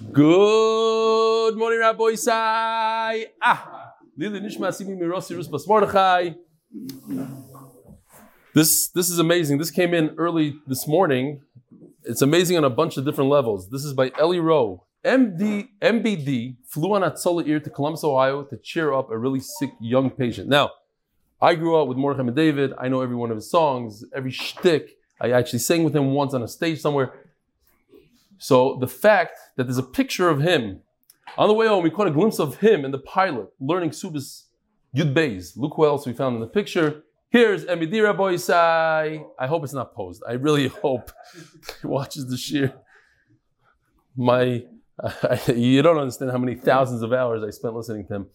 Good morning, Rabbosai. Ah, Lili Nishma Simi. This this is amazing. This came in early this morning. It's amazing on a bunch of different levels. This is by Ellie Rowe. MD MBD flew on Hatzalah Air to Columbus, Ohio to cheer up a really sick young patient. Now, I grew up with Mordechai Ben David. I know every one of his songs, every shtick. I actually sang with him once on a stage somewhere. So the fact that there's a picture of him on the way home, we caught a glimpse of him and the pilot learning Ksubas Yud Beis. Look who else we found in the picture. Here's Emidira Boisai. I hope it's not posed. I really hope he watches the shiur. My, you don't understand how many thousands of hours I spent listening to him.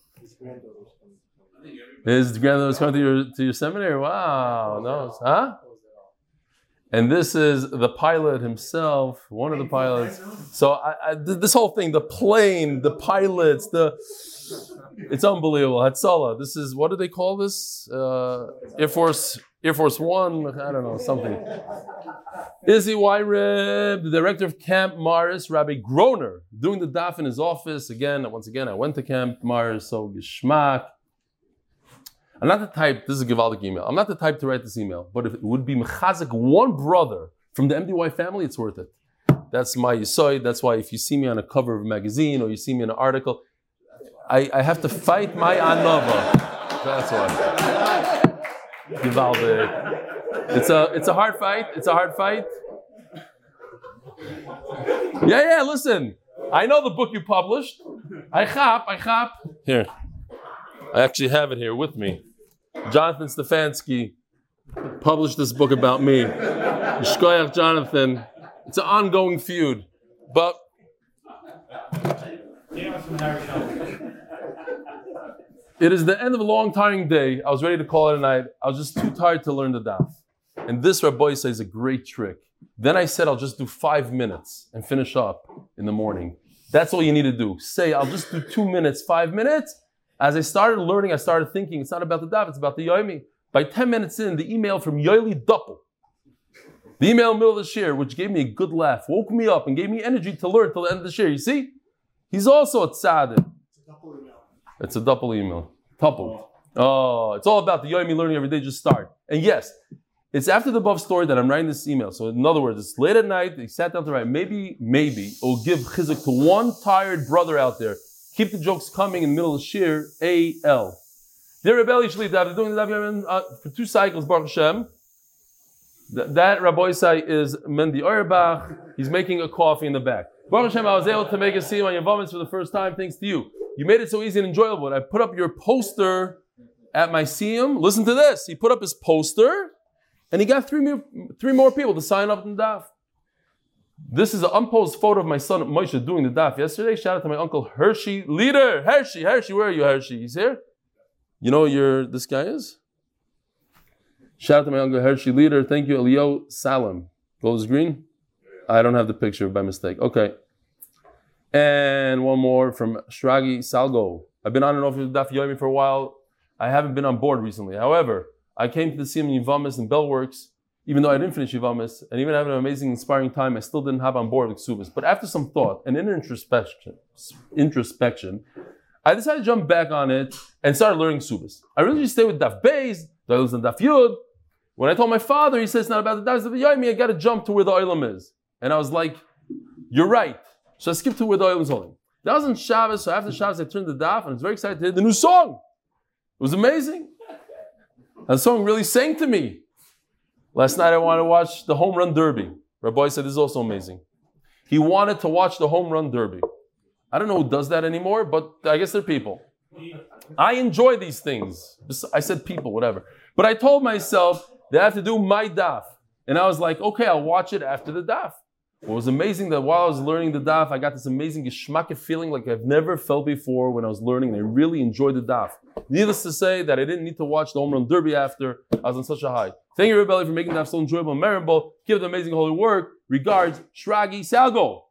His granddaughter was coming to your to your seminary. Wow, no, huh? And this is the pilot himself, one of the pilots. So I, I, this whole thing, the plane, the pilots, the it's unbelievable. Hatzalah. This is what do they call this? Uh, Air Force Air Force One. I don't know something. Izzy Wyrib, the director of Camp Mars, Rabbi Groner, doing the daf in his office again. Once again, I went to Camp Mars, so geschmack. I'm not the type, this is a Givaldic email. I'm not the type to write this email, but if it would be Mechazik, one brother from the MDY family, it's worth it. That's my yisoid. That's why if you see me on a cover of a magazine or you see me in an article, I, I have to fight my anova. That's why. Givaldic. It's a, it's a hard fight. It's a hard fight. Yeah, yeah, listen. I know the book you published. I chap, I chap. Here. I actually have it here with me. Jonathan Stefansky published this book about me. Shkoyach Jonathan. It's an ongoing feud. But it is the end of a long, tiring day. I was ready to call it a night. I was just too tired to learn the daf. And this Rabbi says a great trick. Then I said I'll just do five minutes and finish up in the morning. That's all you need to do. Say I'll just do two minutes, five minutes. As I started learning, I started thinking it's not about the daf, it's about the yomi. By 10 minutes in, the email from Yoeli Doppel, the email in the middle of the share, which gave me a good laugh, woke me up and gave me energy to learn till the end of the share. You see? He's also a tzaddik. It's a double email. Tuple. Oh, it's all about the Yomi learning every day. Just start. And yes, it's after the above story that I'm writing this email. So in other words, it's late at night. He sat down to write. Maybe, maybe it will give chizuk to one tired brother out there. Keep the jokes coming in the middle of shiur. A L. They're rebellion shlit. They're doing the uh, for two cycles. Baruch Hashem. Th- That Rabbosai is Mendy Auerbach. He's making a coffee in the back. Baruch Hashem, I was able to make a siyum on Yevamos for the first time thanks to you. You made it so easy and enjoyable. I put up your poster at my siyum. Listen to this. He put up his poster and he got three three more people to sign up in the daf. This is an unposed photo of my son Moshe doing the daf yesterday. Shout out to my uncle Hershey, leader. Hershey, Hershey, where are you, Hershey? He's here. You know your this guy is? Shout out to my uncle Hershey, leader. Thank you, Elio Salam. Goes green? I don't have the picture by mistake. Okay. And one more from Shragi Salgo. I've been on and off with Daf Yomi for a while. I haven't been on board recently. However, I came to the Siyum Yivamis and Bellworks, even though I didn't finish Yivamis, and even having an amazing, inspiring time, I still didn't have on board with Ksubas. But after some thought and in introspection, introspection, I decided to jump back on it and start learning Ksubas. I really just stayed with Daf Beis, I to Daf Yud. When I told my father, he says it's not about the Daf, Yomi, I got to jump to where the Olam is. And I was like, you're right. So I skipped to where the Olam is holding. That was on Shabbos, so after Shabbos I turned the Daf and I was very excited to hear the new song. It was amazing. That song really sang to me. Last night I wanted to watch the home run derby. Rabbi said this is also amazing. He wanted to watch the home run derby. I don't know who does that anymore, but I guess they're people. I enjoy these things. I said people, whatever. But I told myself that I have to do my daf. And I was like, okay, I'll watch it after the daf. It was amazing that while I was learning the daf, I got this amazing geschmack feeling like I've never felt before when I was learning, and I really enjoyed the daf. Needless to say that I didn't need to watch the home run derby after. I was on such a high. Thank you, Rebelli, for making that so enjoyable and memorable. Give the amazing holy work. Regards, Shragi Salgo.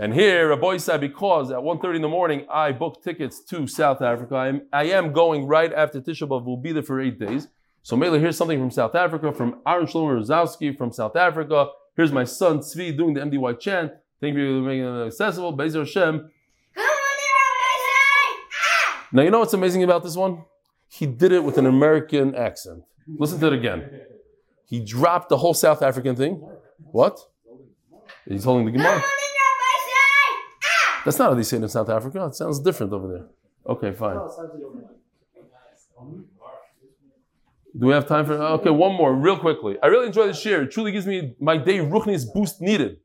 And here, Rabbi said, because at 1.30 in the morning, I booked tickets to South Africa. I am, I am going right after Tisha B'Av. We'll be there for eight days. So Mela, here's something from South Africa, from Aaron Shlomo Rozowski from South Africa. Here's my son Tzvi doing the MDY chant. Thank you for making it accessible. Bezer Hashem. Now, you know what's amazing about this one? He did it with an American accent. Listen to it again. He dropped the whole South African thing. What? He's holding the Gemara. That's not how they say it in South Africa. It sounds different over there. Okay, fine. Do we have time for? Okay, one more, real quickly. I really enjoy the share. It truly gives me my day ruchnis boost needed.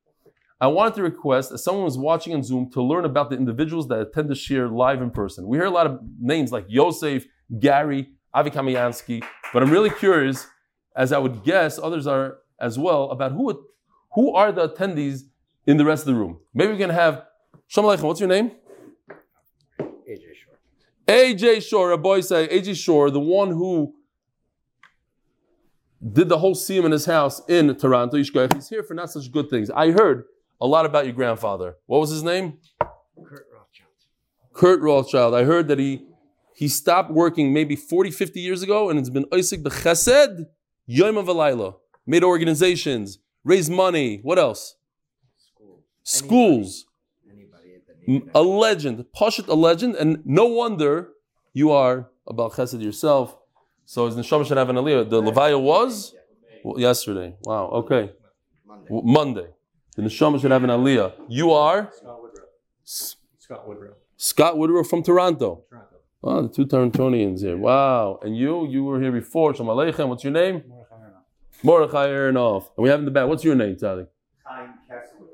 I wanted to request, as someone was watching on Zoom, to learn about the individuals that attend the share live in person. We hear a lot of names like Yosef, Gary, Avi Kamiansky, but I'm really curious, as I would guess others are as well, about who who are the attendees in the rest of the room. Maybe we can have Shalom Aleichem, what's your name? AJ Shore. AJ Shore, a boy say AJ Shore, the one who did the whole siyum in his house in Toronto. He's here for not such good things. I heard a lot about your grandfather. What was his name? Kurt Rothschild. Kurt Rothschild. I heard that he he stopped working maybe 40, 50 years ago, and it's been Isaac B'Chesed, Yom Avalayla. Made organizations, raised money. What else? School. Schools. Anybody needed A legend. Pashut, a legend, and no wonder you are about Chesed yourself. So his neshama should have an aliyah. The Levaya was well, yesterday. Wow. Okay. Monday. Monday. The neshama should have an aliyah. You are Scott Woodrow. Scott Woodrow. Scott Woodrow from Toronto. Toronto. Wow, the two Torontonians here. Wow. And you, you were here before. Shalom Aleichem. What's your name? Mordechai Aronoff. And we have in the back. What's your name, Tzadik? Chaim Kessler.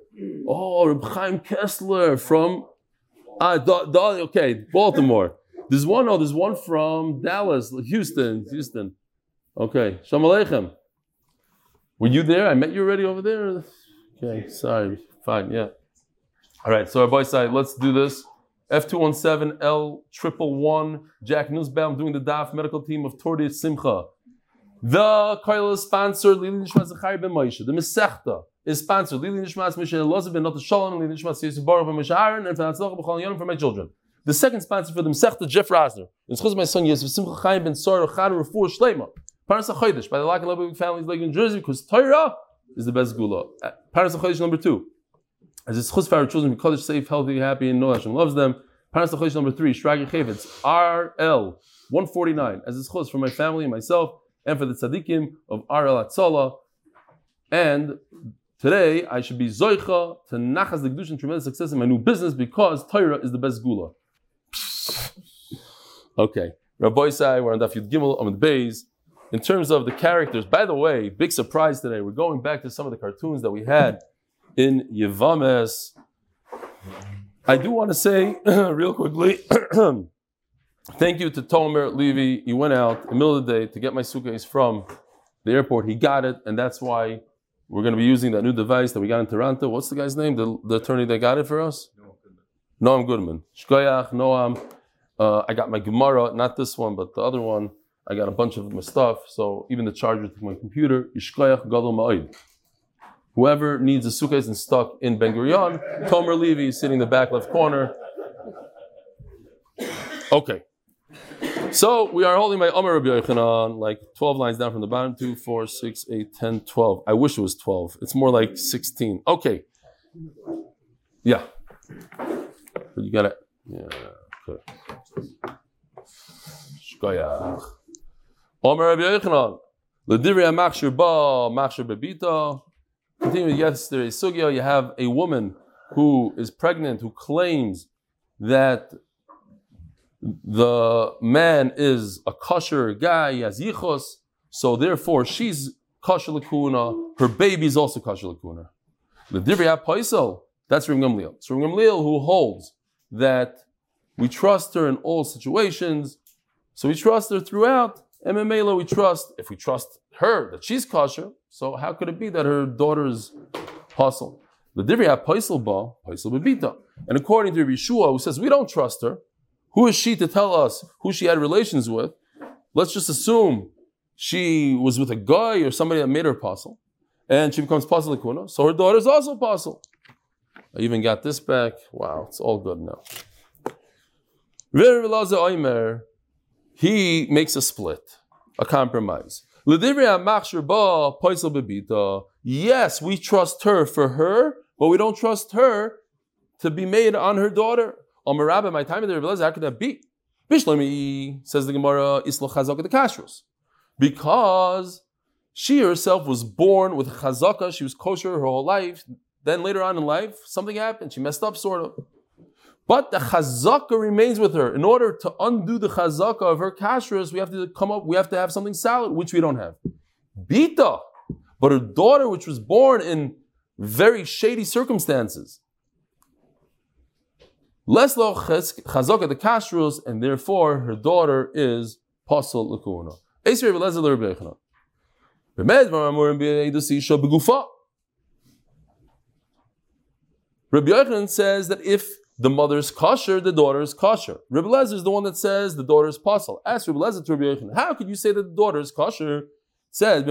Oh, Reb Chaim Kessler from ah, da, da, okay, Baltimore. There's one. Oh, there's one from Dallas, Houston, Houston. Okay, Shalom Aleichem. Were you there? I met you already over there. Okay, sorry. Fine, yeah. All right. So our boy side, let's do this. F two one seven L triple one. Jack Nussbaum doing the DAF medical team of Tordi Simcha. The Koil is sponsored Lili Nishmas Zachari ben Moshe. The Mesechta is sponsored Lili Nishmas Moshe Elazar ben Nata Shalom Lili Nishmas Yisuf Baruch ben Moshe Aaron and for Hatzlach b'Chol Yonim for my children. The second sponsor for the Mesechta Jeff Rosner. It's Chuz my son Yosef Simcha Chaim ben Sor Chad Refuah Shlema. Paras HaChodesh by the Lack and Lubavitch families like in Jersey because Torah is the best gula. Uh, Paras HaChodesh number two. As it's Chuz for our children because they're safe, healthy, happy, and know Hashem loves them. Paras HaChodesh number three. Shragi Chavetz RL 149. As it's Chuz for my family and myself and for the tzaddikim of RL Atzala. And today I should be zoicha to nachas the and tremendous success in my new business because Torah is the best gula. okay, Rabbosai, we're on Daf Yud Gimel Amid Beis. In terms of the characters, by the way, big surprise today. We're going back to some of the cartoons that we had in Yevames. I do want to say real quickly. Thank you to Tomer Levy. He went out in the middle of the day to get my suitcase from the airport. He got it, and that's why we're going to be using that new device that we got in Toronto. What's the guy's name? The, the attorney that got it for us? Noam Goodman. Shkoyach, Noam. Uh, I got my Gemara, not this one, but the other one. I got a bunch of my stuff, so even the charger to my computer. Yishkoyach Gadol Ma'id. Whoever needs a suitcase and stuck in Ben Gurion, Tomer Levy is sitting in the back left corner. Okay. So we are holding my Omer Rabbi Yochanan like 12 lines down from the bottom 2, 4, 6, 8, 10, 12. I wish it was 12. It's more like 16. Okay. Yeah. But you got it. yeah, okay. Shkoyach. Omer Rabbi Yochanan. L'divrei machshir ba, machshir bebita. Continue with yesterday's sugya. You have a woman who is pregnant who claims that the man is a kosher guy, he has yichos, so therefore she's kosher lakuna, her baby is also kosher lakuna. The divrei paisel, that's Rim Gamliel. Rim Gamliel who holds that we trust her in all situations, so we trust her throughout. And Memela, we trust, if we trust her that she's kosher, so how could it be that her daughter's hustle? The divrei paisel ba, paisel bebita. And according to Yeshua, who says we don't trust her, who is she to tell us who she had relations with? Let's just assume she was with a guy or somebody that made her apostle, and she becomes apostle Kuna. So her daughter is also apostle. I even got this back. Wow, it's all good now. He makes a split, a compromise. Yes, we trust her for her but we don't trust her to be made on her daughter. Rabbi, my time in the Rebbe how could that be? Bishlemi says the Gemara, Isla Chazaka the Kashrus. Because she herself was born with chazaka, she was kosher her whole life. Then later on in life, something happened. She messed up, sort of. But the chazaka remains with her. In order to undo the chazaka of her kashrus, we have to come up, we have to have something solid, which we don't have. Bita. But her daughter, which was born in very shady circumstances, less lo chazaka the kashrus, and therefore her daughter is pasul lakuna. Rabbi Yochanan says that if the mother is kosher, the daughter is kosher. Rabbi Lezer is the one that says the daughter is pasul. Ask Lezer to Rabbi Yochanan, how could you say that the daughter is kosher? Says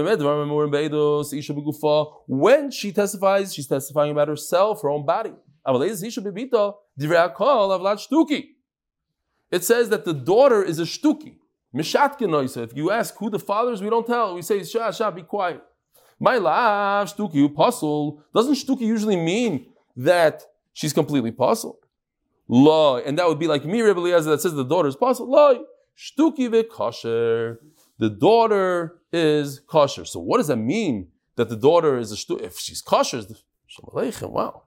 when she testifies, she's testifying about herself, her own body. It says that the daughter is a shtuki. If you ask who the father is, we don't tell. We say, Shah, Shah, be quiet. My love, shtuki, pasul. Doesn't shtuki usually mean that she's completely pasul? Law, and that would be like me, Rebbe Eliezer, that says the daughter is pasul. Law, shtuki kosher. The daughter is kosher. So what does that mean that the daughter is a shtuki? If she's kosher, wow.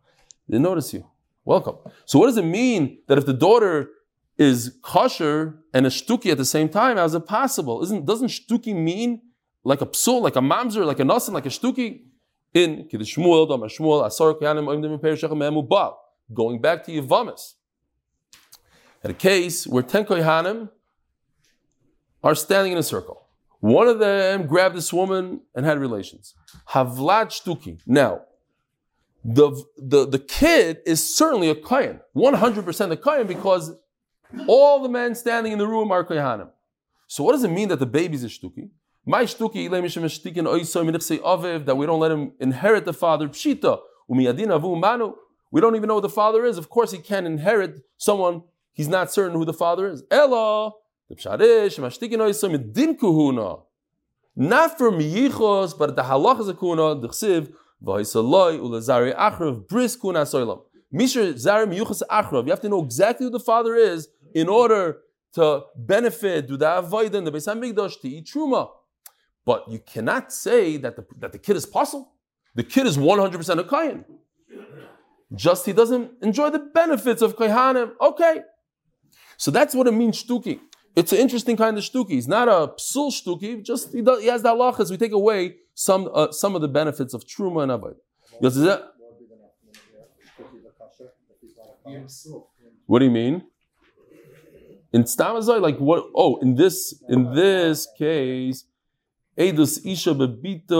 Didn't notice you. Welcome. So what does it mean that if the daughter is kosher and a shtuki at the same time? How is it possible? Isn't doesn't shtuki mean like a psul, like a mamzer, like a nasan, like a shtuki? In Kiddush Shmuel, Dama Shmuel, Asar Kyanim, Oimdim Perishach Memu. Going back to Yavamis. A case where ten kohanim are standing in a circle. One of them grabbed this woman and had relations. Havlat shtuki. Now, the, the, the kid is certainly a kohen, 100% a kohen, because all the men standing in the room are kohanim. So what does it mean that the baby's a shtuki? My shtuki that we don't let him inherit the father. Pshita. We don't even know who the father is. Of course, he can't inherit someone he's not certain who the father is. Ella the pshadish din kuhuna. Not for miyichos, but the halach is a kuna. The chsiv v'haisaloi ulazari achrav bris kuna soilam. Mishra zari miyuchas achrav. You have to know exactly who the father is in order to benefit, do the avoid in the Beis Hamikdash to eat truma. But you cannot say that the, that the kid is possible. The kid is 100% a Kayan. Just he doesn't enjoy the benefits of Kayhanim. Okay. So that's what it means, shtuki. It's an interesting kind of shtuki. He's not a psul shtuki, just he, does, he has the halachas. We take away some uh, some of the benefits of truma and avoid. What do you mean? In Stamazai, like what? Oh, in this in this case, Edus Isha Bebito.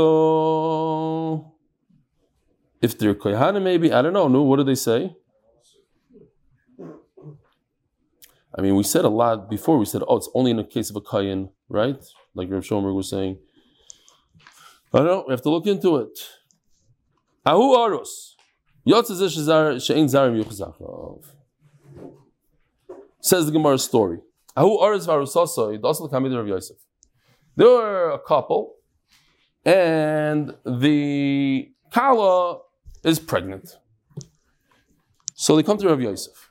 If they're Koyhana, maybe I don't know. No, what do they say? I mean, we said a lot before. We said, oh, it's only in the case of a Kayan, right? Like Rav Shomer was saying. I don't know. We have to look into it. Ahu Aros. Says the Gemara story. Ahu Aros Varusasa, Yidasal Kamid Rav Yosef. There were a couple, and the Kala is pregnant. So they come to Rav Yosef.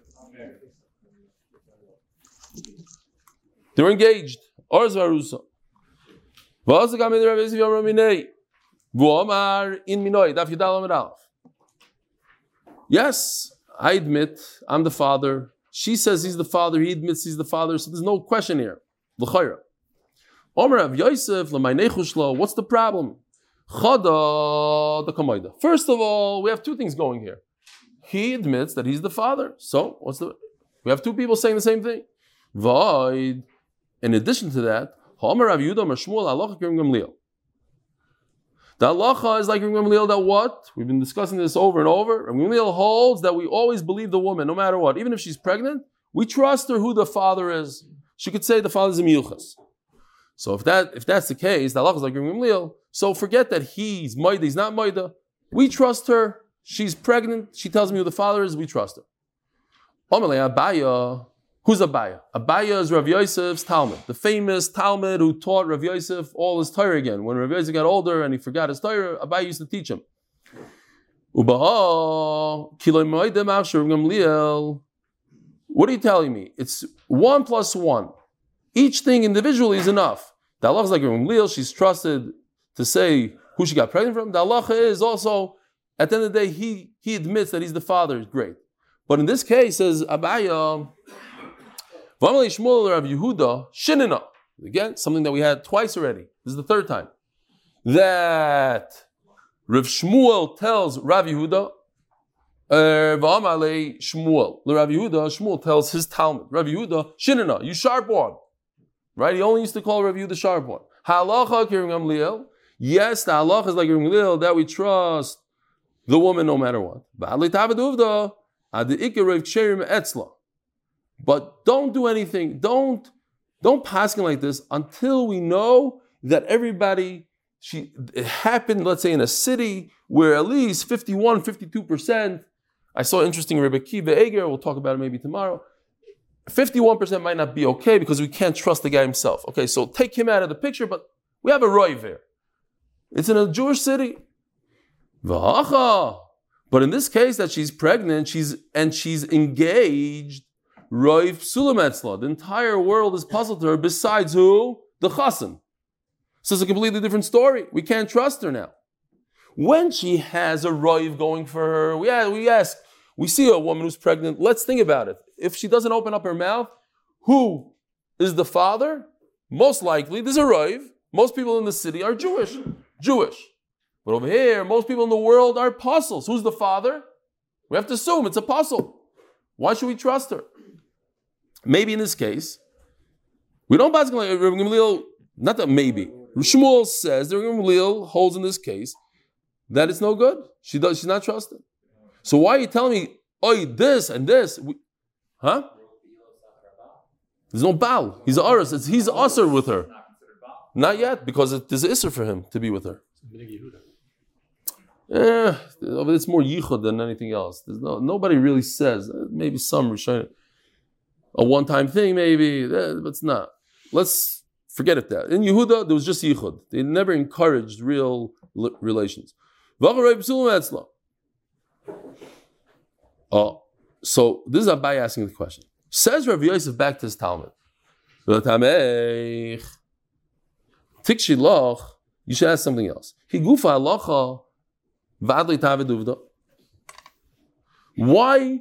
They're engaged. Arz Varusa. Yes, I admit I'm the father. She says he's the father. He admits he's the father. So there's no question here. Omer Yosef, what's the problem? First of all, we have two things going here. He admits that he's the father. So what's the we have two people saying the same thing. Void. In addition to that, Gamliel. The halacha is like Gamliel that what? We've been discussing this over and over. Rabbi Gamliel holds that we always believe the woman, no matter what. Even if she's pregnant, we trust her who the father is. She could say the father is a miyuchas. So if that if that's the case, the halacha is like Gamliel. So forget that he's maida, he's not maida. We trust her. She's pregnant. She tells me who the father is. We trust her. Abaya. Who's Abaya? Abaya is Rav Yosef's Talmud, the famous Talmud who taught Rav Yosef all his Torah again. When Rav Yosef got older and he forgot his Torah, Abaya used to teach him. What are you telling me? It's one plus one. Each thing individually is enough. The halacha is like Gamliel, she's trusted to say who she got pregnant from. The halacha is also, at the end of the day, he, he admits that he's the father. Great. But in this case, says Abaya, V'amalei Shmuel Yehuda. Again, something that we had twice already. This is the third time. That Rav Shmuel tells Rav Yehuda, uh, V'amalei Shmuel. Rav Yehuda, Shmuel tells his Talmud, Rav Yehuda, Shinina, you sharp one. Right? He only used to call Rav Yehuda sharp one. Halacha Kirim Gamliel. Yes, the halacha is like Kirim Gamliel that we trust the woman no matter what. Ba'alei Tavid Uvda, Adi Ikar Rav Ksherim Etzla. But don't do anything. Don't don't pass like this until we know that everybody she it happened, let's say, in a city where at least 51, 52%. I saw interesting Rebbe Kiva Eiger, we'll talk about it maybe tomorrow. 51% might not be okay because we can't trust the guy himself. Okay, so take him out of the picture, but we have a roiv here. It's in a Jewish city. But in this case, that she's pregnant, she's and she's engaged, roiv sulametzla. The entire world is puzzled to her. Besides who? The chassan. So it's a completely different story. We can't trust her now. When she has a roiv going for her, we ask, we ask, we see a woman who's pregnant. Let's think about it. If she doesn't open up her mouth, who is the father? Most likely, there's a roiv. Most people in the city are Jewish. Jewish. But over here, most people in the world are apostles. Who's the father? We have to assume it's apostle. Why should we trust her? Maybe in this case, we don't basically Rabbi Gamliel, not that maybe. Shmuel says that Rabbi Gamliel holds in this case that it's no good. She does, she's not trusted. So why are you telling me, oh, this and this? We, huh? There's no Baal. He's Aris. It's, he's Asr with her. Not yet, because it, there's Isser for him to be with her. Eh, it's more yichud than anything else. There's no, nobody really says. eh, Maybe some Rishonim. A one-time thing, maybe, eh, but it's not. Let's forget it. That in Yehuda there was just yichud. They never encouraged real relations. Oh, so this is Abai asking the question. Says Rav Yosef back to his Talmud. You should ask something else. V'adli. Why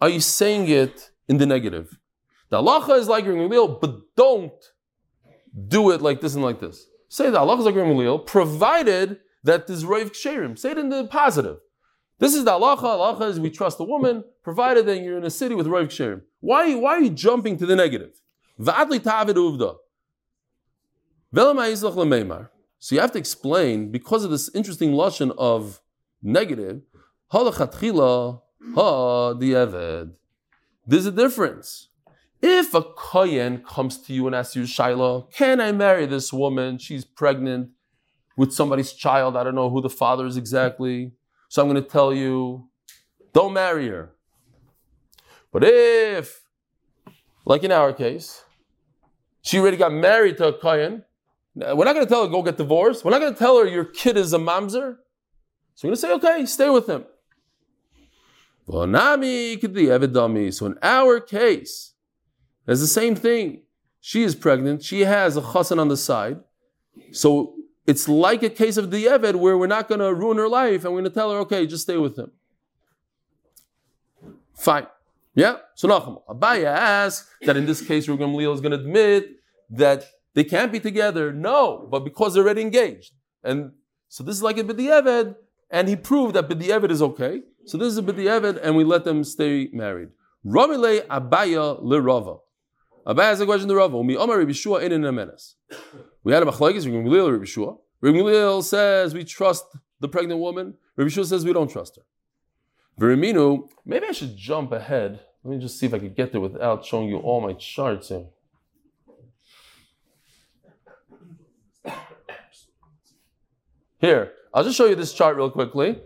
are you saying it in the negative? The halacha is like Lil, but don't do it like this and like this. Say the halacha is like Lil, provided that there's roiv ksherim. Say it in the positive. This is the halacha. Halacha is we trust the woman, provided that you're in a city with roiv ksherim. Why, why are you jumping to the negative? V'adli tavid uvda. So you have to explain because of this interesting lashon of negative. Halachatchila ha di'eved. There's a difference. If a kohen comes to you and asks you, Shiloh, can I marry this woman? She's pregnant with somebody's child. I don't know who the father is exactly. So I'm going to tell you, don't marry her. But if, like in our case, she already got married to a kohen, we're not going to tell her go get divorced. We're not going to tell her your kid is a mamzer. So we're going to say, okay, stay with him. So in our case, it's the same thing. She is pregnant. She has a chassan on the side. So it's like a case of the Eved where we're not going to ruin her life and we're going to tell her, okay, just stay with him. Fine. Yeah? So Nachum, Abaya asks that in this case, Rugam Leal is going to admit that they can't be together. No, but because they're already engaged. And so this is like a B'di'eved, and he proved that B'di'eved is okay. So this is a B'di'eved, and we let them stay married. Ramile Abaya Lirava. Abaya has a question to Rava. Umi Omar Rabbi in a menace. We had a machlekes, Rabbi says we trust the pregnant woman. Rabbi says we don't trust her. Veriminu, maybe I should jump ahead. Let me just see if I could get there without showing you all my charts here. Here, I'll just show you this chart real quickly.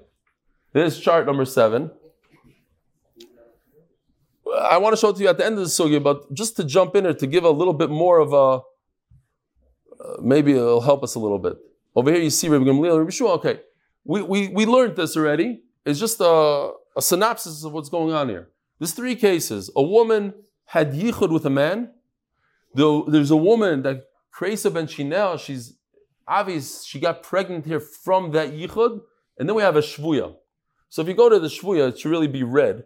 This chart number seven. I want to show it to you at the end of the sugya, but just to jump in here to give a little bit more of a, uh, maybe it'll help us a little bit. Over here you see Rabbi Gamliel, Rabbi Shua. Okay, we, we, we learned this already. It's just a, a synopsis of what's going on here. There's three cases. A woman had yichud with a man. There's a woman that Kresa ben Shinel, she's obvious, she got pregnant here from that yichud. And then we have a shvuya. So if you go to the shvuya, it should really be red.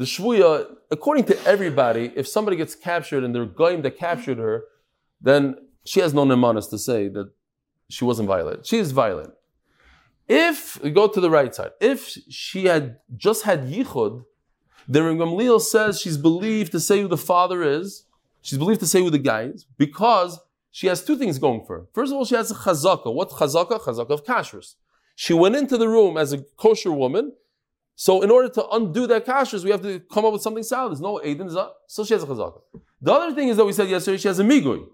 The shvuya, according to everybody, if somebody gets captured and they're going that captured her, then she has no nemanas to say that she wasn't violent. She is violent. If go to the right side, if she had just had yichud, Reb Gamliel says she's believed to say who the father is. She's believed to say who the guy is because she has two things going for her. First of all, she has a chazaka. What chazaka? Chazaka of kashrus. She went into the room as a kosher woman. So in order to undo that kashrus, we have to come up with something solid. There's no Aiden. So she has a chazaka. The other thing is that we said yesterday she has a migui.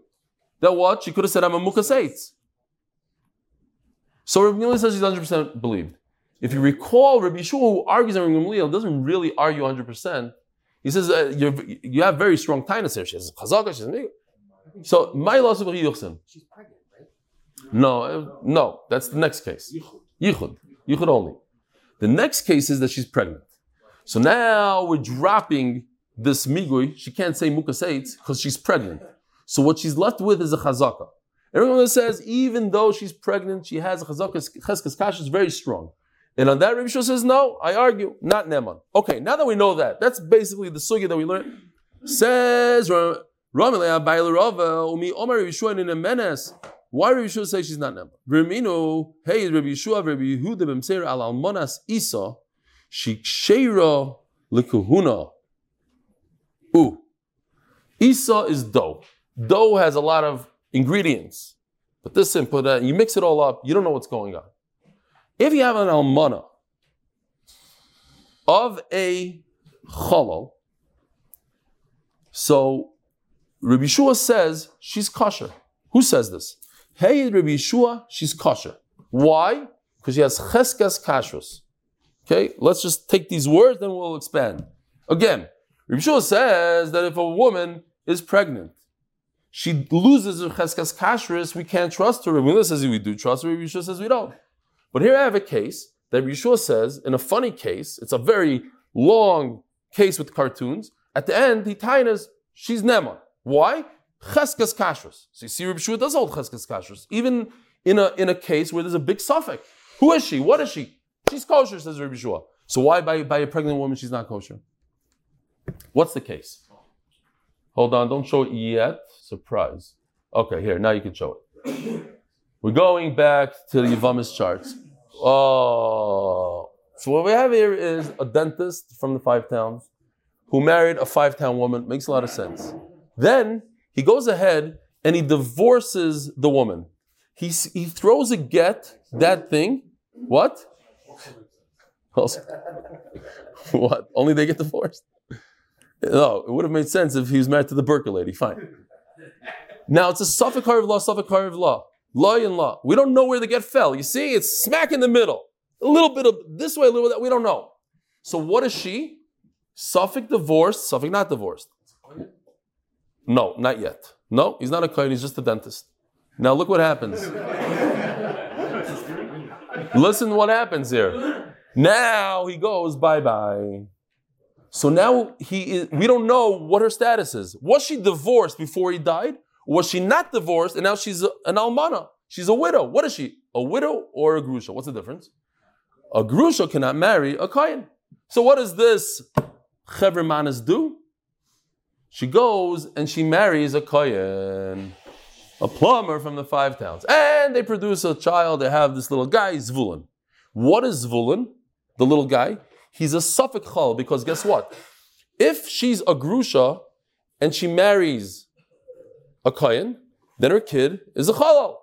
That what? She could have said, I'm a mukaseitz. So Rabbi Gamliel says she's 100% believed. If you recall, Rabbi Yeshua, who argues on Rabbi Gamliel, doesn't really argue 100%. He says uh, you you have very strong tightness here. She has a chazaka, she has a migui. So, my loss of. She's pregnant, right? No, uh, no, that's the next case. Yichud. Yichud only. The next case is that she's pregnant. So now we're dropping this migui. She can't say mukaseitz because she's pregnant. So what she's left with is a chazaka. Everyone says even though she's pregnant, she has a chazaka, cheskes kash is very strong. And on that, Rabbi says, no, I argue, not Neman. Okay, now that we know that, that's basically the sugya that we learned. Says Ramelei Abayla Rava, Umi Omar Rabbi Shua in a menace. Why Rabbi Shua say she's not Neman? Remino, hey, Rabbi Shua, Rabbi Yehuda b'mseir al almonas Isa, shiksheira likuhuna. Ooh. Isa is dough. Dough has a lot of ingredients. But this in, put that, uh, you mix it all up, you don't know what's going on. If you have an almana of a chalal, so Rabbi Yeshua says she's kosher. Who says this? Hey, Rabbi Yeshua, she's kosher. Why? Because she has cheskas kashrus. Okay, let's just take these words, then we'll expand. Again, Rabbi Yeshua says that if a woman is pregnant, she loses her cheskas kashrus, we can't trust her. Rabbi says we do trust her, Rabbi Yeshua says we don't. But here I have a case that Rabbi Yeshua says, in a funny case, it's a very long case with cartoons. At the end, he tainas, she's Nema. Why? Cheskas kashrus. So you see, Rabbi Yeshua does hold cheskas kashrus, even in a, in a case where there's a big suffix. Who is she? What is she? She's kosher, says Rabbi Yeshua. So why by, by a pregnant woman she's not kosher? What's the case? Hold on, don't show it yet. Surprise. Okay, here, now you can show it. We're going back to the Yavamis charts. Oh. So what we have here is a dentist from the five towns who married a five town woman. Makes a lot of sense. Then he goes ahead and he divorces the woman. He, he throws a get, that thing. What? what? Only they get divorced? No, it would have made sense if he was married to the Burka lady. Fine. Now it's a Suffolk of law, Suffolk of law. Law and law. We don't know where the get fell. You see, it's smack in the middle. A little bit of this way, a little bit that. We don't know. So what is she? Suffolk divorced, Suffolk not divorced. No, not yet. No, he's not a kohen, he's just a dentist. Now look what happens. Listen what happens here. Now he goes bye-bye. So now he is, we don't know what her status is. Was she divorced before he died? Was she not divorced and now she's an almana? She's a widow. What is she? A widow or a grusha? What's the difference? A grusha cannot marry a kohen. So what does this chevrimanis do? She goes and she marries a kohen, a plumber from the five towns, and they produce a child. They have this little guy, Zvulun. What is Zvulun? The little guy. He's a Suffolk chal because guess what? If she's a grusha and she marries a kohen, then her kid is a chalal.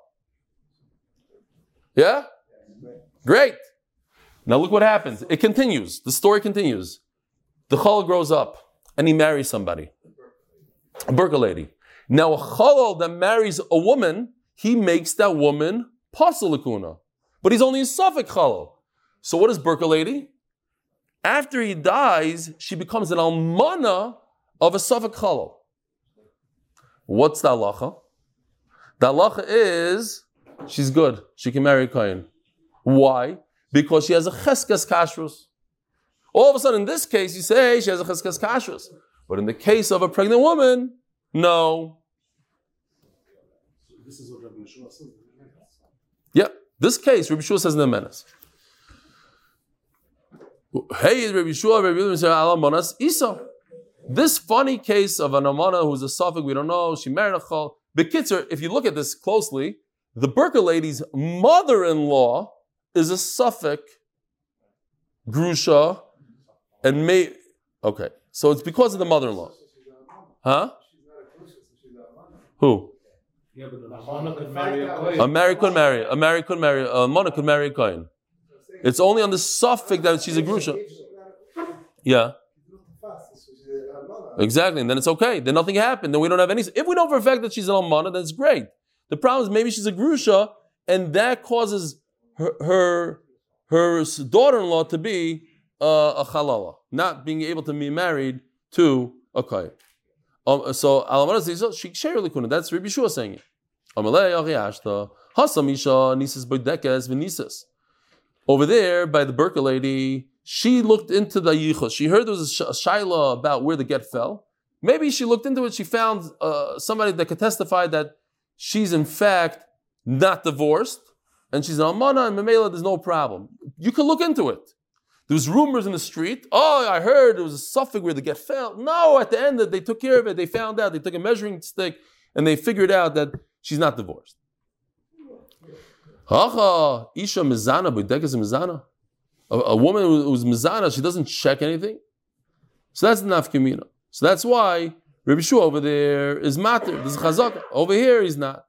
Yeah? Great. Now look what happens. It continues. The story continues. The chal grows up and he marries somebody, lady. Now a chalal that marries a woman, he makes that woman pasalikuna. But he's only a Suffolk chalal. So what is lady? After he dies, she becomes an almana of a Suffolk chalal. What's the halacha? The halacha is she's good. She can marry a kohen. Why? because she has a cheskas kashrus. All of a sudden, in this case, you say she has a cheskas kashrus. But in the case of a pregnant woman, no. This is what Rabbi Yeshua says. Yeah, this case, Rabbi Shua says in the menace. Hey, Rabbi Shua, Rabbi Alamanas Isa. This funny case of an amana who's a suffix, we don't know, she married a chal. Bekitzer, if you look at this closely, the Burka lady's mother-in-law is a suffix, grusha, and may. Okay, so it's because of the mother-in-law, huh? Who? The Amana could marry a Kohen. A married could marry. A married could marry. A mona marry a kohen. It's only on the suffix that she's a grusha. Yeah, exactly. And then it's okay. Then nothing happened. Then we don't have any. If we know for a fact that she's an almana, then it's great. The problem is maybe she's a grusha, and that causes her her, her daughter-in-law to be uh, a halala, not being able to be married to a kohen. Um, so says she sherely kuna. That's Rabbi Shua saying it. Over there, by the Burka lady, she looked into the yichus. She heard there was a, sh- a shaila about where the get fell. Maybe she looked into it. She found uh, somebody that could testify that she's in fact not divorced, and she's an almana, and Mamela, there's no problem. You could look into it. There was rumors in the street. Oh, I heard there was a suffix where the get fell. No, at the end, they took care of it. They found out. They took a measuring stick, and they figured out that she's not divorced. Hacha, Isha Mizana, Budekas Mizana. A, woman who- who's Mizana, she doesn't check anything. So that's the nafkamina. So that's why Rabbi Shua over there is matter. There's a chazaka. Over here, he's not.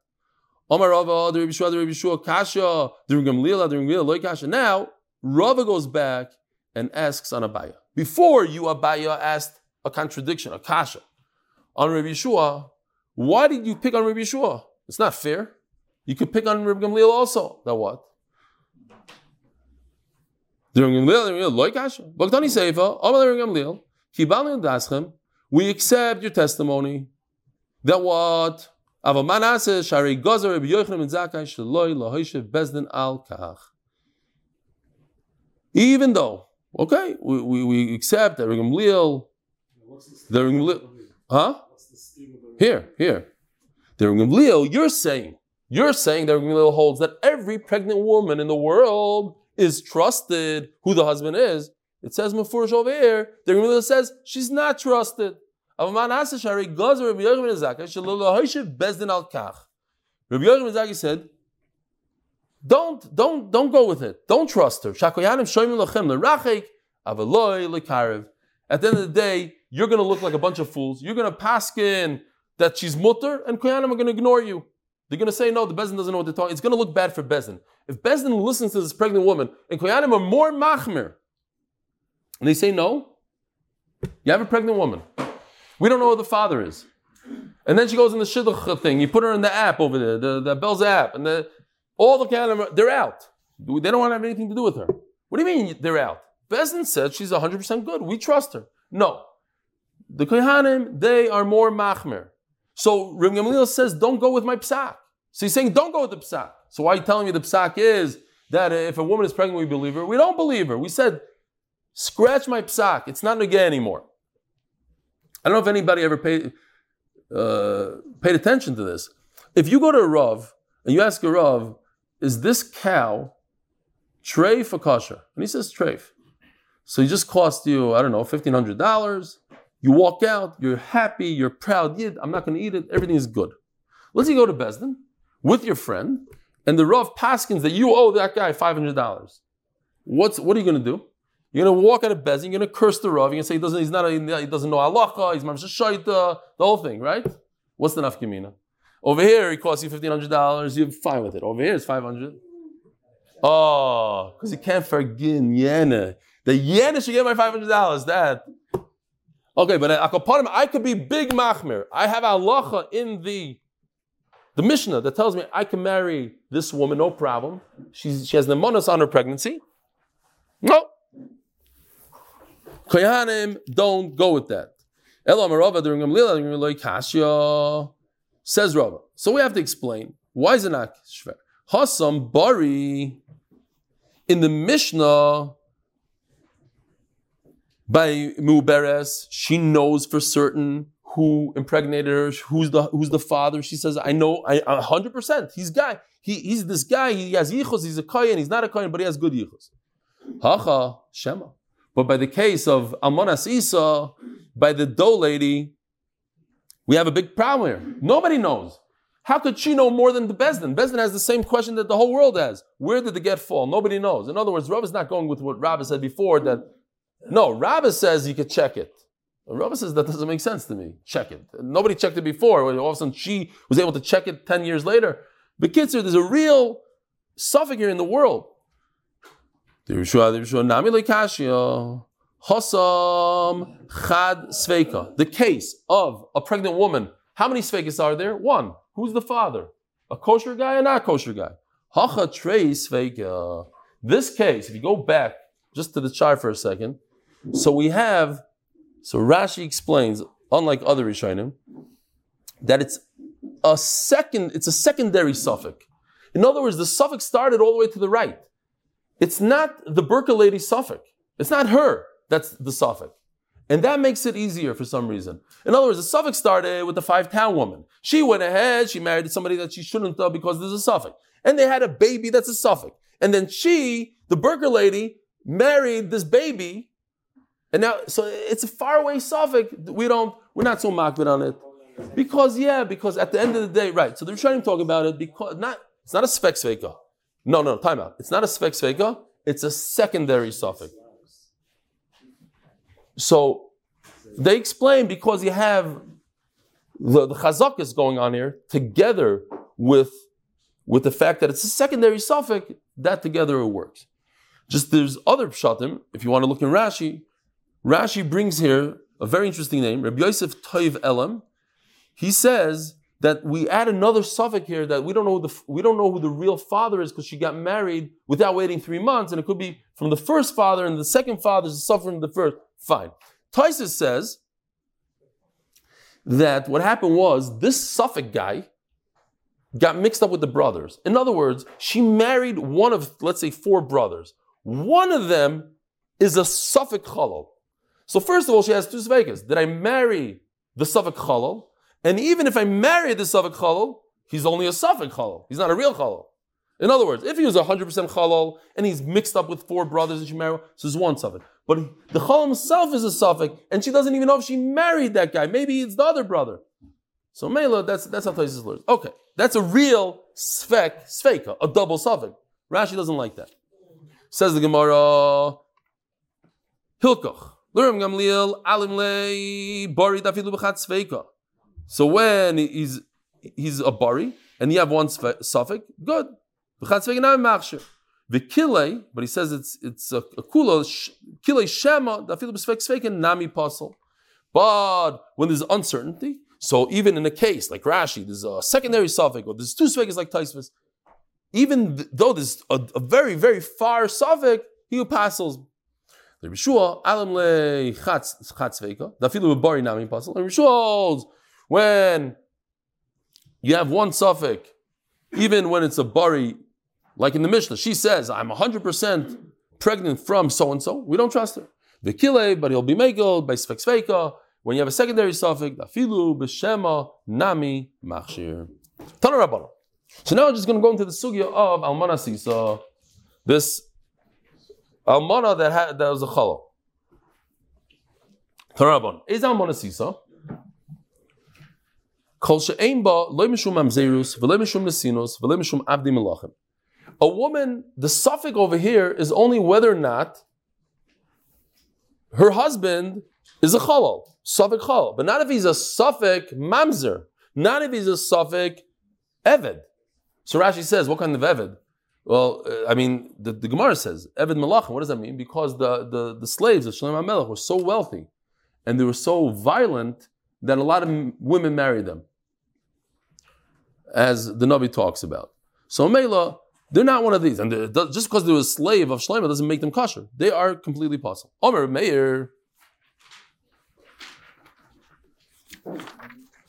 Omar Rava, oh, the Rabbi Shua, the Rabbi Shua, Kasha, the Rabbi Gamliel, the Rabbi Gamliel, Kasha. Now, Rava goes back and asks on Abaya. Before you, Abaya, asked a contradiction, a Kasha. On Rabbi Shua, why did you pick on Rabbi Shua? It's not fair. You could pick on Rabbi Gamliel also. That what? We accept your testimony that what? Even though, okay, we, we, we accept that Gamliel, the the Gamliel, huh? The the Here, here. The Gamliel, you're saying, you're saying that Rabbi Gamliel holds that every pregnant woman in the world is trusted who the husband is. It says Mefurish over here. The Gamliel says she's not trusted. Rabbi Yochanan Shalala Hoishev Bezdin Al said, "Don't, don't, don't go with it. Don't trust her. Shakoyanim Shoyim Lachem Lerachek Avaloi Lekarev." At the end of the day, you're going to look like a bunch of fools. You're going to paskin that she's mutter, and Koyanim are going to ignore you. They're going to say, no, the Bezin doesn't know what they're talking. It's going to look bad for Bezin. If Bezin listens to this pregnant woman, and Koyanim are more machmir, and they say, no, you have a pregnant woman. We don't know who the father is. And then she goes in the shidduch thing. You put her in the app over there, the, the Bell's app, and the, all the Koyanim, they're out. They don't want to have anything to do with her. What do you mean they're out? Bezin said she's 100% good. We trust her. No. The Kohanim, they are more machmir. So Rabbi Gamliel says, don't go with my psak. So he's saying, don't go with the psak. So why are you telling me the psak is that if a woman is pregnant, we believe her? We don't believe her. We said, scratch my psak. It's not nageh anymore. I don't know if anybody ever paid, uh, paid attention to this. If you go to a Rav and you ask a Rav, is this cow treif for kosher? And he says treif. So he just cost you, I don't know, $1,500. You walk out, you're happy, you're proud. Yeah, I'm not going to eat it. Everything is good. Let's say you go to Besdin with your friend, and the Rav Paskins that you owe that guy $500. What's, what are you going to do? You're going to walk out of Bezin, you're going to curse the Rav, you're going to say he doesn't, he's not, he doesn't know halacha, he's shaita, the whole thing, right? What's the nafkamina? Over here, it costs you $1,500, you're fine with it. Over here, it's 500 Oh, because you can't forgive Yena. The Yena should get my $500. That. Okay, but at I could be big machmir. I have halacha in the the Mishnah that tells me I can marry this woman, no problem. She's, she has nemonas on her pregnancy. No. Koyanim don't go with that. Elo Amarava during Gamliel says Rava. So we have to explain why is it not shver? Hasam bari. In the Mishnah, by Muberes, she knows for certain who impregnated her, who's the who's the father. She says, "I know, I hundred percent. He's guy. He, he's this guy. He has yichus. He's a kohen. He's not a kohen, but he has good yichus." Hacha shema. But by the case of Almanas Isa, by the dough lady, we have a big problem here. Nobody knows. How could she know more than the Bezdin? Bezdin has the same question that the whole world has. Where did the get fall? Nobody knows. In other words, Rav is not going with what Rabbi said before that, no, Rabbi says you could check it. Rabbi says that doesn't make sense to me. Check it. Nobody checked it before. All of a sudden she was able to check it 10 years later. But Kitzer, there's a real safek here in the world. Hossam Chad Sveika. The case of a pregnant woman. How many Sveikas are there? One. Who's the father? A kosher guy or not a kosher guy? Hacha Trey Sveika. This case, if you go back just to the chart for a second, so we have, so Rashi explains, unlike other Rishonim, that it's a second, it's a secondary safek. In other words, the safek started all the way to the right. It's not the Burka lady safek. It's not her that's the safek. And that makes it easier for some reason. In other words, the safek started with the five town woman. She went ahead, she married somebody that she shouldn't have because there's a safek. And they had a baby that's a safek. And then she, the Burka lady, married this baby. And now, so it's a faraway safek. We don't, we're not so makbid on it. Because, yeah, because at the end of the day, right, so the Rishonim talk about it because, not, it's not a spek sveka. No, no, time out. It's not a spek sveka, it's a secondary safek. So they explain because you have the, the chazak is going on here together with, with the fact that it's a secondary safek, that together it works. Just there's other pshatim, if you want to look in Rashi, Rashi brings here a very interesting name, Rabbi Yosef Toiv Elam. He says that we add another safek here that we don't know who the, we don't know who the real father is because she got married without waiting three months, and it could be from the first father and the second father is suffering the first. Fine. Tysus says that what happened was this safek guy got mixed up with the brothers. In other words, she married one of, let's say, four brothers. One of them is a safek Chalal. So first of all, she has two Svekas. Did I marry the safek Chalal? And even if I marry the safek Chalal, he's only a safek Chalal. He's not a real Chalal. In other words, if he was 100% Chalal and he's mixed up with four brothers that she married, so there's one safek. But the Chol himself is a safek, and she doesn't even know if she married that guy. Maybe it's the other brother. So Mela, that's that's how Taisus learns. Okay, that's a real svek, sveka, a double safek. Rashi doesn't like that. Says the Gemara, Hilkoch, Lurim Gamliel, Alim Le, Bari Dafilu B'chat Sveka. So when he's he's a bari and you have one safek, good. B'chat Sveka now machshir. The kile, but he says it's it's a, a kula kile shema dafilu b'svek sveken nami pasul. But when there's uncertainty, so even in a case like Rashi, there's a secondary safek, or there's two svekes like Taisvis, even th- though there's a, a, very very far safek, he passes. The Rishua alam le chatz sveka dafilu b'bari nami pasul. And holds when you have one safek, even when it's a bari like in the Mishnah, she says, I'm 100% pregnant from so and so. We don't trust her. The kile, but he'll be megal by sveka. When you have a secondary safek, dafilu b'shema nami machshir. Tana So now we're just going to go into the sugya of almana sisa, this almana that had that was a challah. Tana rabbanon. Is almana sisa? Kol she'ein ba lo mishum mamzerus v'lo mishum nesinus v'lo mishum abdi melachim a woman, the safek over here is only whether or not her husband is a chalal, safek chalal, but not if he's a safek mamzer, not if he's a safek eved. So Rashi says, what kind of eved? Well, uh, I mean, the, the Gemara says, Eved Melachim, what does that mean? Because the, the, the slaves of Shlomo HaMelech were so wealthy and they were so violent that a lot of women married them, as the Navi talks about. So Mela, they're not one of these. And just because they're a slave of Shlomo doesn't make them kosher. They are completely possible. Omer Meir.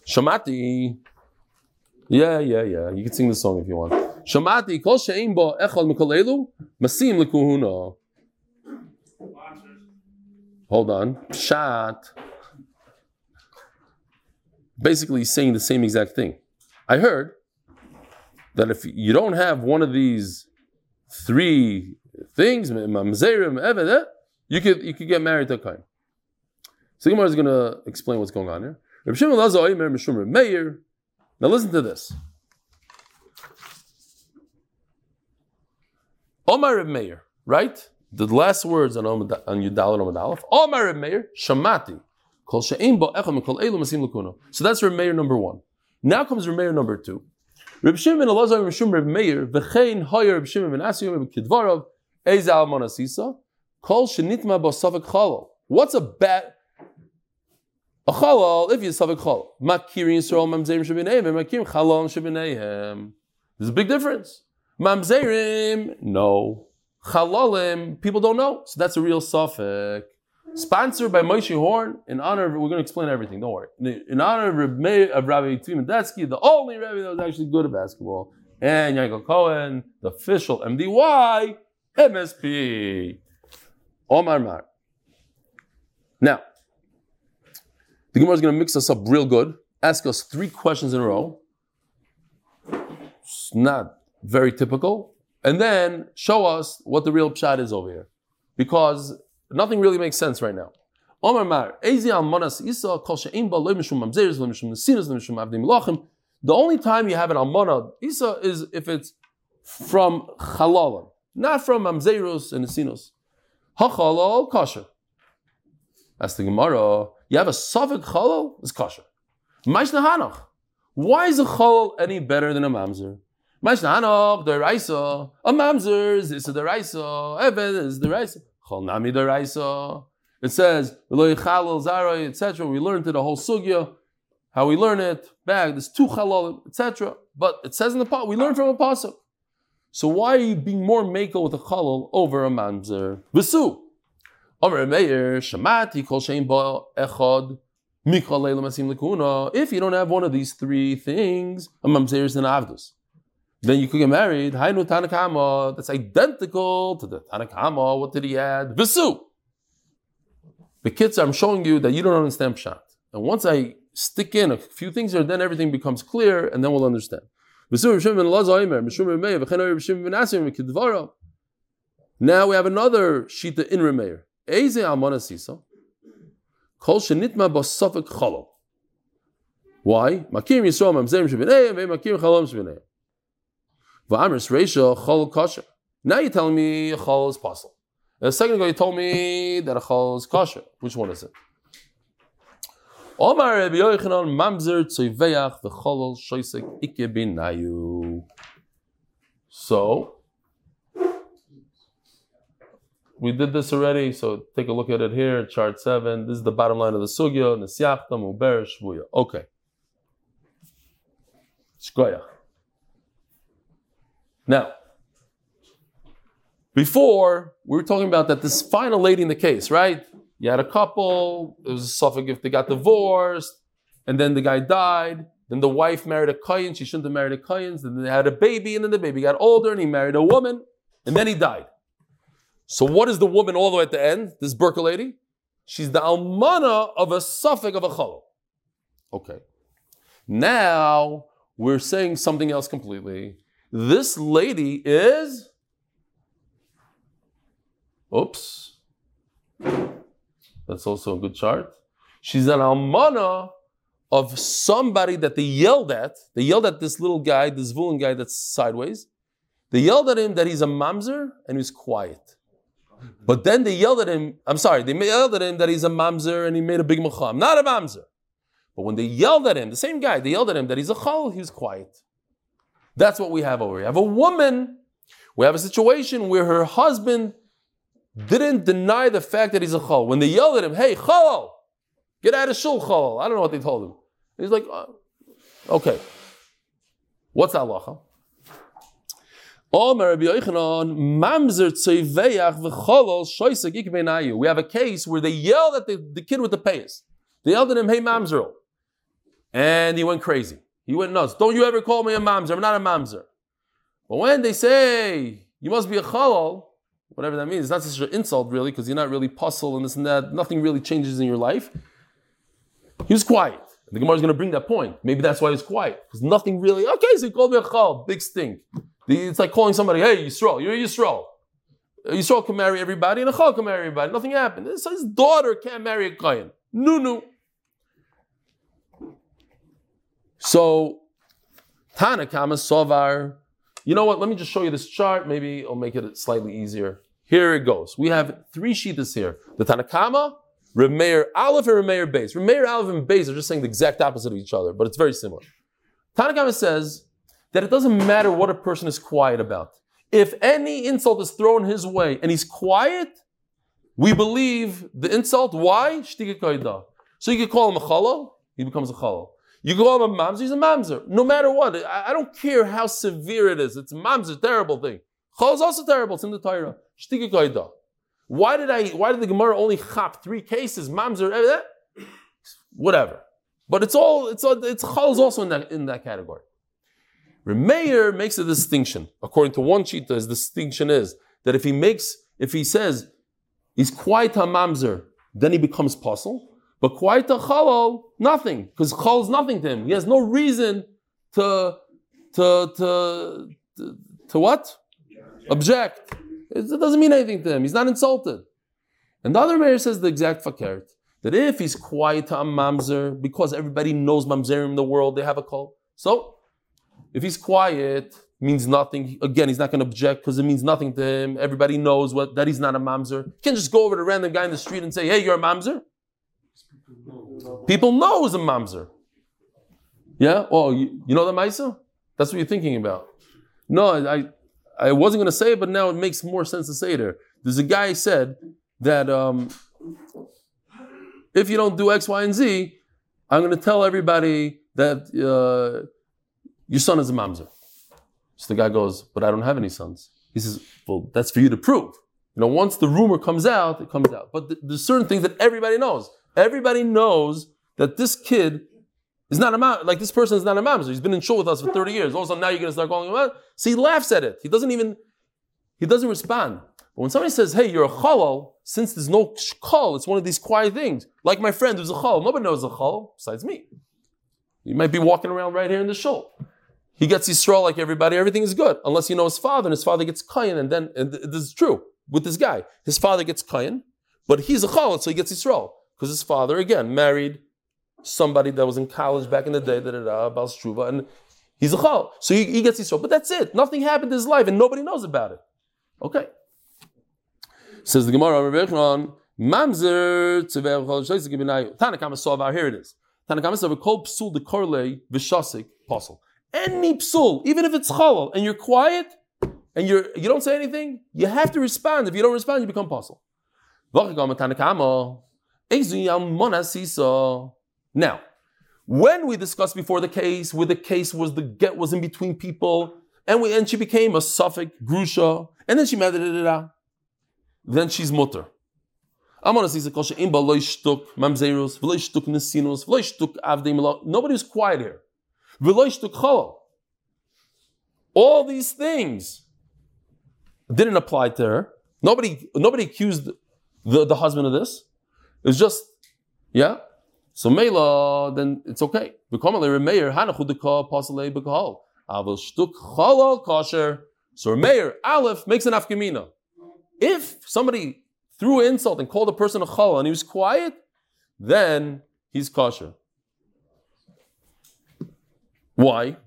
Shamati. Yeah, yeah, yeah. You can sing the song if you want. Shamati kol she'im bo masim. Hold on. Pshat. Basically saying the same exact thing. I heard that if you don't have one of these three things, eh, you could you could get married to a kain. So Gemara is going to explain what's going on here. Now listen to this. Omar Reb Meir, right? The last words on on Yudal and Omad. Omar Reb Meir, Shamati. So that's Reb Meir number one. Now comes Reb Meir number two. Reb Shimon Elazar Reb Shimon Reb Meir v'chein hoyer Reb Shimon ben Asiyom b'kidvarav eze al monasisa kol shenitma bo safek chalal. What's a bad a chalal if you safek chalal? Makirin Yisrael mamzerim shebeneim and makirin chalal shebeneim. There's a big difference. Mamzerim, no. Chalalim, people don't know. So that's a real safek. Sponsored by Moshe Horn in honor of, we're going to explain everything, don't worry. In, honor of, Meir, of Rabbi the only Rabbi that was actually good at basketball, and Yankel Cohen, the official MDY, MSP. Omar Mar. Now, the Gemara is going to mix us up real good, ask us three questions in a row. It's not very typical. And then show us what the real pshat is over here. Because nothing really makes sense right now. The only time you have an almana isa is if it's from chalalim, not from mamzerus and nesinos. Hachalal kosher. That's the Gemara. You have a safek chalal, it's kosher. Hanach. Why is a chalal any better than a mamzer? Hanach, the raisa. A mamzer is the raisa. Eved is the raisa. It says, "Lo yichalal etc. We learned it a whole sugya, how we learn it. Back, there's two chalalim, etc. But it says in the pot, we learn from a pasuk. So why are you being more mako with a chalal over a mamzer? V'su. Omer Meir, Shamati, Kol Shein Ba Echad, Mikol Leila Masim Lekuna. If you don't have one of these three things, a mamzer is an avdus. Then you could get married. Hainu Tanakama. That's identical to the Tanakama. What did he add? Visu. The kids, I'm showing you that you don't understand pshat. And once I stick in a few things here, then everything becomes clear, and then we'll understand. Now we have another shita in Remeir. Eze Amana Sisa. Kol Shenitma Basafik. Why? Makim Makim. V'amris Reisha Chol Kosher. Now you're telling me a Chol is possible. A second ago you told me that a Chol is kosher. Which one is it? Omar Rabbi Yochanan Mamzer Ike Binayu. So, we did this already, so take a look at it here, chart 7. This is the bottom line of the Sugya, Nesyachta, Muber, Shvuya. Okay. Shkoyach. Now, before, we were talking about that this final lady in the case, right? You had a couple, it was a safek if they got divorced, and then the guy died, then the wife married a Kayan, she shouldn't have married a Kayan, then they had a baby, and then the baby got older, and he married a woman, and then he died. So what is the woman all the way at the end, this Burka lady? She's the almana of a safek of a chalal. Okay. Now, we're saying something else completely. This lady is Oops. That's also a good chart. She's an almana of somebody that they yelled at. They yelled at this little guy, this Vulin guy that's sideways. They yelled at him that he's a mamzer and he's quiet. But then they yelled at him, I'm sorry, they yelled at him that he's a mamzer and he made a big macham. Not a mamzer. But when they yelled at him, the same guy, they yelled at him that he's a chal, he was quiet. That's what we have over here. We have a woman, we have a situation where her husband didn't deny the fact that he's a chal. When they yelled at him, hey, chal, get out of shul, chal. I don't know what they told him. He's like, uh, okay. What's halacha? We have a case where they yelled at the, the kid with the payas. They yelled at him, hey, mamzer. And he went crazy. He went nuts. Don't you ever call me a mamzer. I'm not a mamzer. But when they say you must be a chalal, whatever that means, it's not such an insult really, because you're not really pasul and this and that. Nothing really changes in your life. He was quiet. The Gemara is going to bring that point. Maybe that's why he's quiet, because nothing really. Okay, so he called me a chal, big stink. It's like calling somebody, "Hey, Yisrael, you're a Yisrael." Yisrael can marry everybody, and a chal can marry everybody. Nothing happened. So his daughter can't marry a kohen. No, no. So Tanakama Sovar. You know what? Let me just show you this chart. Maybe it'll make it slightly easier. Here it goes. We have three sheets here. The Tanakama, Remeir Aleph, and Remeir Beis. Remeir Aleph and Beis are just saying the exact opposite of each other, but it's very similar. Tanakama says that it doesn't matter what a person is quiet about. If any insult is thrown his way and he's quiet, we believe the insult. Why? So you could call him a chalal, he becomes a chalal. You call him a mamzer, he's a mamzer. No matter what, I, I don't care how severe it is. It's a mamzer, terrible thing. Chal is also terrible. It's in the Torah. Shtiga koida. Why did I? Why did the Gemara only chop three cases? Mamzer, eh, eh? whatever. But it's all. It's all, it's chal is also in that in that category. Remeir makes a distinction. According to one sheet, his distinction is that if he makes, if he says he's quite a mamzer, then he becomes pasul. But quite a chalal, nothing, because chal is nothing to him. He has no reason to to to to, to what? Object. It it doesn't mean anything to him. He's not insulted. And the other mayor says the exact fakert that if he's quiet a mamzer because everybody knows mamzerim in the world, they have a call. So if he's quiet, means nothing. Again, he's not going to object because it means nothing to him. Everybody knows what that he's not a mamzer. You can't just go over to a random guy in the street and say, "Hey, you're a mamzer." People know who's a mamzer. Yeah. Oh, you, you know the Maisa? That's what you're thinking about. No, I I wasn't going to say it, but now it makes more sense to say it there. There's a guy said that um, if you don't do X, Y, and Z, I'm going to tell everybody that uh, your son is a mamzer. So the guy goes, but I don't have any sons. He says, well, that's for you to prove. You know, once the rumor comes out, it comes out. But th- there's certain things that everybody knows. Everybody knows that this kid is not a mam, like this person is not a mamzer. He's been in shul with us for 30 years. All of a sudden now you're going to start calling him out. So he laughs at it. He doesn't even, he doesn't respond. But when somebody says, hey, you're a chalal, since there's no call, it's one of these quiet things. Like my friend who's a chal. Nobody knows a chal besides me. You might be walking around right here in the shul. He gets Yisrael like everybody, everything is good. Unless you know his father, and his father gets Kayan, and then and this is true with this guy. His father gets Kayan, but he's a Chal, so he gets Yisrael. Because his father, again, married somebody that was in college back in the day, da da da, Baal Shruva, and he's a Chal. So he, he gets Yisrael. But that's it. Nothing happened in his life, and nobody knows about it. Okay. Says the Gemara, Rabbi Mamzer. Tanakama Sovar, ah, here it is. Tanakama Sovar, kol psul de korle v'shasik posel. Any psul, even if it's chalal, and you're quiet, and you're, you don't say anything, you have to respond. If you don't respond, you become posel. Now, when we discussed before the case, where the case was the get was in between people, and we and she became a safek grusha, and then she it then she's mutter. Says kol she'im ba loy shtuk mamzerus, v'loy shtuk nesinus, v'loy shtuk avdei melo. Nobody's quiet here. V'loy shtuk chalal. All these things didn't apply to her. Nobody, nobody accused the, the husband of this. It was just, yeah. So Mela, then it's okay. V'komale remeir hanachudika pasalei b'kahal. Avil shtuk chalal kosher. So Remeir Aleph makes an afkamina. If somebody threw insult and called a person a chalal and he was quiet, then he's kosher. Why?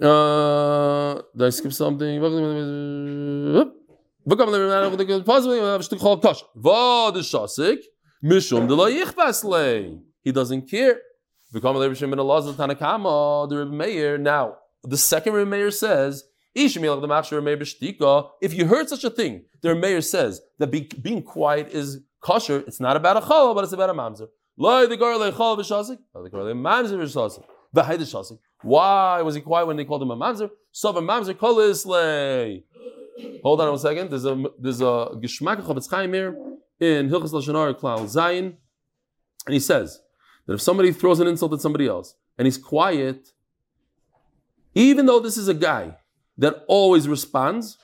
Uh, did I skip something? He doesn't care. The Rabb Meir. Now, the second Rebbe Meir says, if you heard such a thing, the Rebbe Meir says that be, being quiet is kosher, it's not about a chalal, but it's about a mamzer. Why was he quiet when they called him a mamzer? Sova mamzer kolisle. Hold on one second. There's a there's a of Chaim here in Hilchas Lashon Hara Klal Zayin, and he says that if somebody throws an insult at somebody else and he's quiet, even though this is a guy that always responds,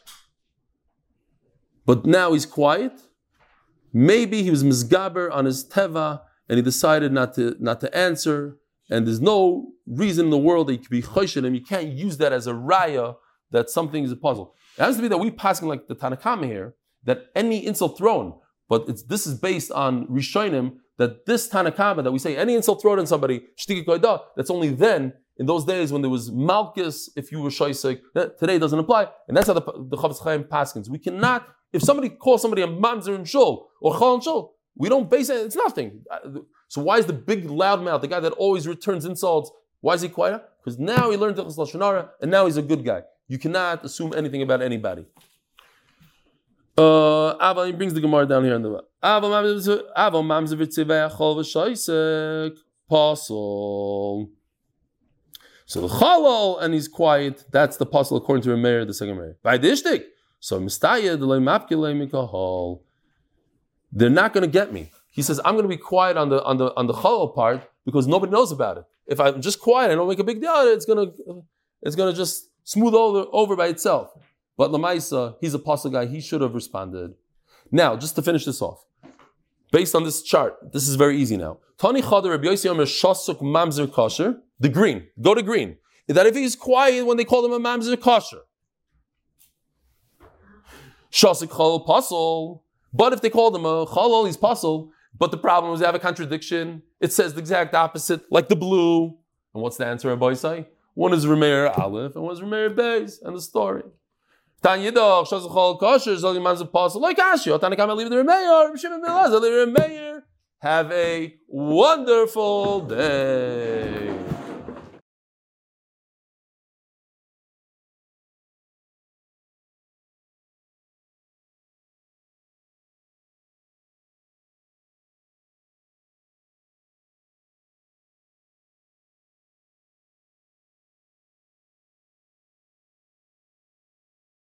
but now he's quiet. Maybe he was misgaber on his teva and he decided not to not to answer. And there's no reason in the world that you could be choshen and you can't use that as a raya that something is a pasul. It has to be that we passing like the Tanakama here that any insult thrown, but this is based on Rishonim that this Tanakama that we say any insult thrown on somebody that's only then in those days when there was malchus if you were shoisik. Today doesn't apply, and that's how the the Chofetz Chaim paskins. We cannot if somebody calls somebody a mamzer in shul or chal in shul, we don't base it. It's nothing. So why is the big loudmouth, the guy that always returns insults, why is he quiet? Because now he learned Tichas Lashonara, and now he's a good guy. You cannot assume anything about anybody. Uh, Ava he brings the Gemara down here in the Ava mamzer v'tzivayachol v'shoisek pasul. So the chalal and he's quiet. That's the pasul according to Rameir, the second Rameir. By the ishtik. So mistaya mikahol. They're not going to get me. He says I'm going to be quiet on the on the on the chalal part because nobody knows about it. If I'm just quiet, I don't make a big deal. out of it, It's going to it's going to just smooth over over by itself. But Lamaisa, he's a pasul guy. He should have responded. Now, just to finish this off, based on this chart, this is very easy now. Tani Mamzer Kosher, the green, go to green. That if he's quiet when they call him a Mamzer Kosher. Shasuk Chalal Pasul. But if they call him a Chalal, he's Pasul. But the problem is they have a contradiction. It says the exact opposite, like the blue. And what's the answer, Rabbi say? One is Rameir Aleph and one is Rameir Beis, and the story. Kosher, Apostle, like leave the the. Have a wonderful day.